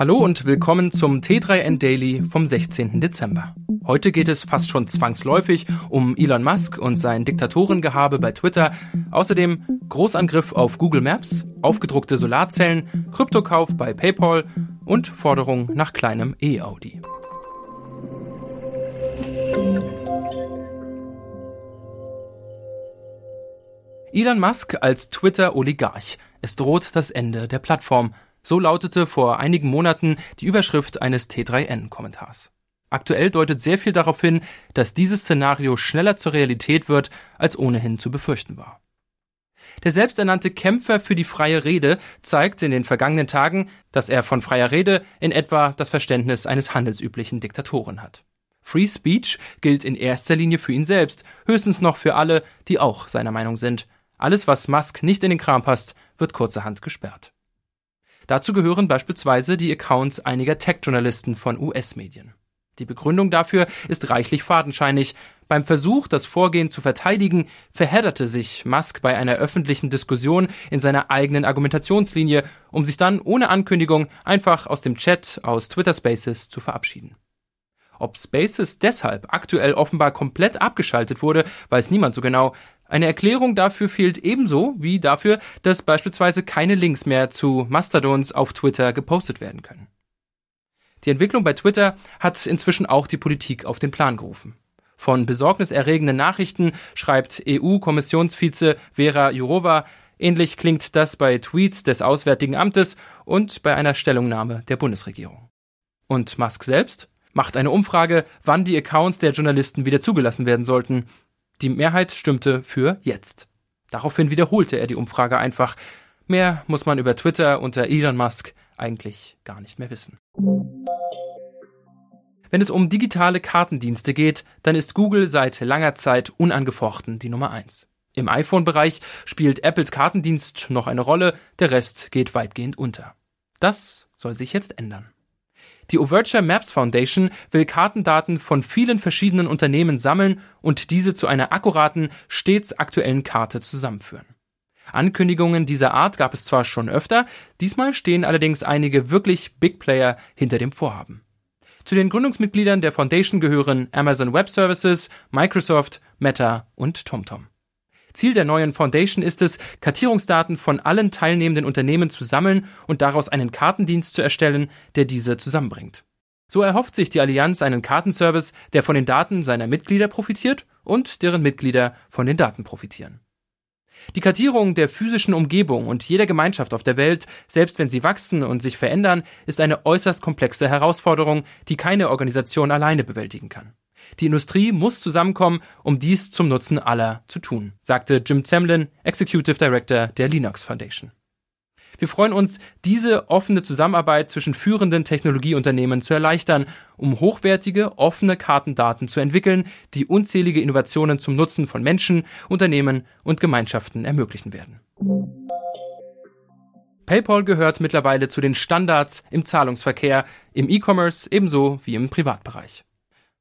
Hallo und willkommen zum T3N Daily vom 16. Dezember. Heute geht es fast schon zwangsläufig um Elon Musk und sein Diktatorengehabe bei Twitter, außerdem Großangriff auf Google Maps, aufgedruckte Solarzellen, Kryptokauf bei PayPal und Forderung nach kleinem E-Audi. Elon Musk als Twitter-Oligarch. Es droht das Ende der Plattform. So lautete vor einigen Monaten die Überschrift eines T3N-Kommentars. Aktuell deutet sehr viel darauf hin, dass dieses Szenario schneller zur Realität wird, als ohnehin zu befürchten war. Der selbsternannte Kämpfer für die freie Rede zeigt in den vergangenen Tagen, dass er von freier Rede in etwa das Verständnis eines handelsüblichen Diktatoren hat. Free Speech gilt in erster Linie für ihn selbst, höchstens noch für alle, die auch seiner Meinung sind. Alles, was Musk nicht in den Kram passt, wird kurzerhand gesperrt. Dazu gehören beispielsweise die Accounts einiger Tech-Journalisten von US-Medien. Die Begründung dafür ist reichlich fadenscheinig. Beim Versuch, das Vorgehen zu verteidigen, verhedderte sich Musk bei einer öffentlichen Diskussion in seiner eigenen Argumentationslinie, um sich dann ohne Ankündigung einfach aus dem Chat aus Twitter Spaces zu verabschieden. Ob Spaces deshalb aktuell offenbar komplett abgeschaltet wurde, weiß niemand so genau. Eine Erklärung dafür fehlt ebenso wie dafür, dass beispielsweise keine Links mehr zu Mastodons auf Twitter gepostet werden können. Die Entwicklung bei Twitter hat inzwischen auch die Politik auf den Plan gerufen. Von besorgniserregenden Nachrichten schreibt EU-Kommissionsvize Vera Jourova, ähnlich klingt das bei Tweets des Auswärtigen Amtes und bei einer Stellungnahme der Bundesregierung. Und Musk selbst? macht eine Umfrage, wann die Accounts der Journalisten wieder zugelassen werden sollten. Die Mehrheit stimmte für jetzt. Daraufhin wiederholte er die Umfrage einfach. Mehr muss man über Twitter unter Elon Musk eigentlich gar nicht mehr wissen. Wenn es um digitale Kartendienste geht, dann ist Google seit langer Zeit unangefochten die Nummer eins. Im iPhone-Bereich spielt Apples Kartendienst noch eine Rolle, der Rest geht weitgehend unter. Das soll sich jetzt ändern. Die Overture Maps Foundation will Kartendaten von vielen verschiedenen Unternehmen sammeln und diese zu einer akkuraten, stets aktuellen Karte zusammenführen. Ankündigungen dieser Art gab es zwar schon öfter, diesmal stehen allerdings einige wirklich Big Player hinter dem Vorhaben. Zu den Gründungsmitgliedern der Foundation gehören Amazon Web Services, Microsoft, Meta und TomTom. Ziel der neuen Foundation ist es, Kartierungsdaten von allen teilnehmenden Unternehmen zu sammeln und daraus einen Kartendienst zu erstellen, der diese zusammenbringt. So erhofft sich die Allianz einen Kartenservice, der von den Daten seiner Mitglieder profitiert und deren Mitglieder von den Daten profitieren. Die Kartierung der physischen Umgebung und jeder Gemeinschaft auf der Welt, selbst wenn sie wachsen und sich verändern, ist eine äußerst komplexe Herausforderung, die keine Organisation alleine bewältigen kann. Die Industrie muss zusammenkommen, um dies zum Nutzen aller zu tun, sagte Jim Zemlin, Executive Director der Linux Foundation. Wir freuen uns, diese offene Zusammenarbeit zwischen führenden Technologieunternehmen zu erleichtern, um hochwertige, offene Kartendaten zu entwickeln, die unzählige Innovationen zum Nutzen von Menschen, Unternehmen und Gemeinschaften ermöglichen werden. PayPal gehört mittlerweile zu den Standards im Zahlungsverkehr, im E-Commerce ebenso wie im Privatbereich.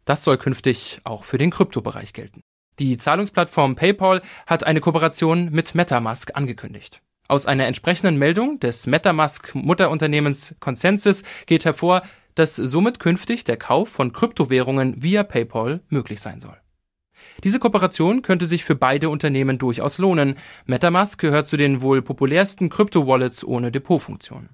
Das soll künftig auch für den Kryptobereich gelten. Die Zahlungsplattform PayPal hat eine Kooperation mit MetaMask angekündigt. Aus einer entsprechenden Meldung des MetaMask Mutterunternehmens Consensus geht hervor, dass somit künftig der Kauf von Kryptowährungen via PayPal möglich sein soll. Diese Kooperation könnte sich für beide Unternehmen durchaus lohnen. MetaMask gehört zu den wohl populärsten Kryptowallets ohne Depotfunktion.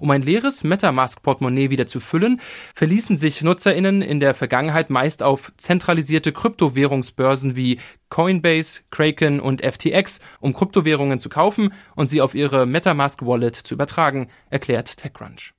Um ein leeres MetaMask-Portemonnaie wieder zu füllen, verließen sich NutzerInnen in der Vergangenheit meist auf zentralisierte Kryptowährungsbörsen wie Coinbase, Kraken und FTX, um Kryptowährungen zu kaufen und sie auf ihre MetaMask-Wallet zu übertragen, erklärt TechCrunch.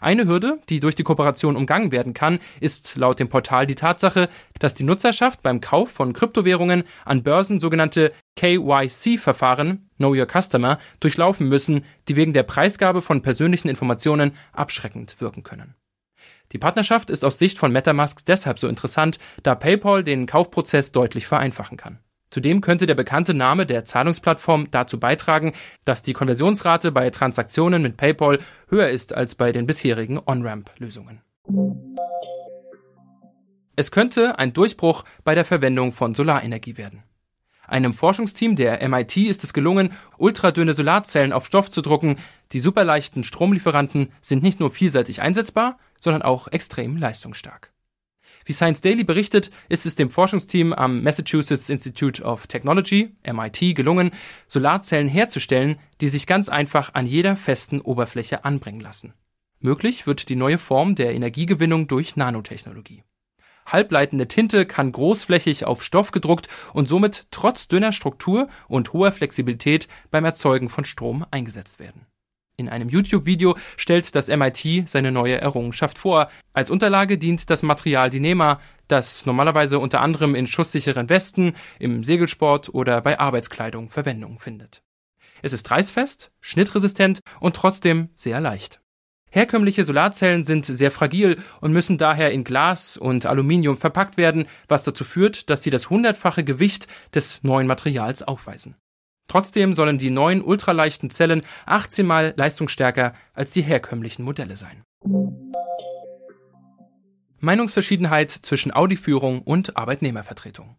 Eine Hürde, die durch die Kooperation umgangen werden kann, ist laut dem Portal die Tatsache, dass die Nutzerschaft beim Kauf von Kryptowährungen an Börsen sogenannte KYC-Verfahren, Know Your Customer, durchlaufen müssen, die wegen der Preisgabe von persönlichen Informationen abschreckend wirken können. Die Partnerschaft ist aus Sicht von MetaMask deshalb so interessant, da PayPal den Kaufprozess deutlich vereinfachen kann. Zudem könnte der bekannte Name der Zahlungsplattform dazu beitragen, dass die Konversionsrate bei Transaktionen mit PayPal höher ist als bei den bisherigen On-Ramp-Lösungen. Es könnte ein Durchbruch bei der Verwendung von Solarenergie werden. Einem Forschungsteam der MIT ist es gelungen, ultradünne Solarzellen auf Stoff zu drucken. Die superleichten Stromlieferanten sind nicht nur vielseitig einsetzbar, sondern auch extrem leistungsstark. Wie Science Daily berichtet, ist es dem Forschungsteam am Massachusetts Institute of Technology, MIT, gelungen, Solarzellen herzustellen, die sich ganz einfach an jeder festen Oberfläche anbringen lassen. Möglich wird die neue Form der Energiegewinnung durch Nanotechnologie. Halbleitende Tinte kann großflächig auf Stoff gedruckt und somit trotz dünner Struktur und hoher Flexibilität beim Erzeugen von Strom eingesetzt werden. In einem YouTube-Video stellt das MIT seine neue Errungenschaft vor. Als Unterlage dient das Material Dyneema, das normalerweise unter anderem in schusssicheren Westen, im Segelsport oder bei Arbeitskleidung Verwendung findet. Es ist reißfest, schnittresistent und trotzdem sehr leicht. Herkömmliche Solarzellen sind sehr fragil und müssen daher in Glas und Aluminium verpackt werden, was dazu führt, dass sie das hundertfache Gewicht des neuen Materials aufweisen. Trotzdem sollen die neuen ultraleichten Zellen 18 mal leistungsstärker als die herkömmlichen Modelle sein. Meinungsverschiedenheit zwischen Audi-Führung und Arbeitnehmervertretung.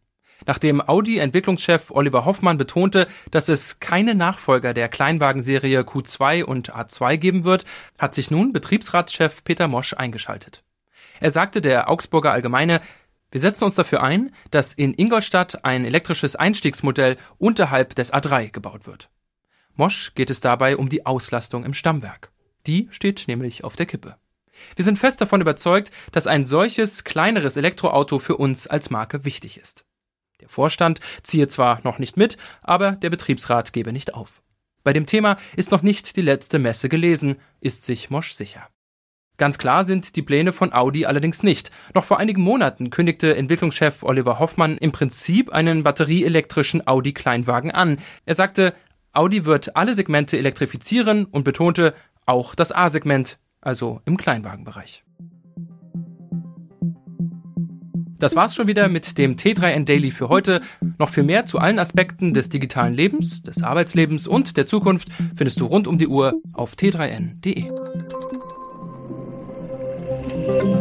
Nachdem Audi-Entwicklungschef Oliver Hoffmann betonte, dass es keine Nachfolger der Kleinwagenserie Q2 und A2 geben wird, hat sich nun Betriebsratschef Peter Mosch eingeschaltet. Er sagte der Augsburger Allgemeine, wir setzen uns dafür ein, dass in Ingolstadt ein elektrisches Einstiegsmodell unterhalb des A3 gebaut wird. Mosch geht es dabei um die Auslastung im Stammwerk. Die steht nämlich auf der Kippe. Wir sind fest davon überzeugt, dass ein solches kleineres Elektroauto für uns als Marke wichtig ist. Der Vorstand ziehe zwar noch nicht mit, aber der Betriebsrat gebe nicht auf. Bei dem Thema ist noch nicht die letzte Messe gelesen, ist sich Mosch sicher. Ganz klar sind die Pläne von Audi allerdings nicht. Noch vor einigen Monaten kündigte Entwicklungschef Oliver Hoffmann im Prinzip einen batterieelektrischen Audi Kleinwagen an. Er sagte, Audi wird alle Segmente elektrifizieren und betonte auch das A-Segment, also im Kleinwagenbereich. Das war's schon wieder mit dem T3N Daily für heute. Noch viel mehr zu allen Aspekten des digitalen Lebens, des Arbeitslebens und der Zukunft findest du rund um die Uhr auf t3n.de. Thank you.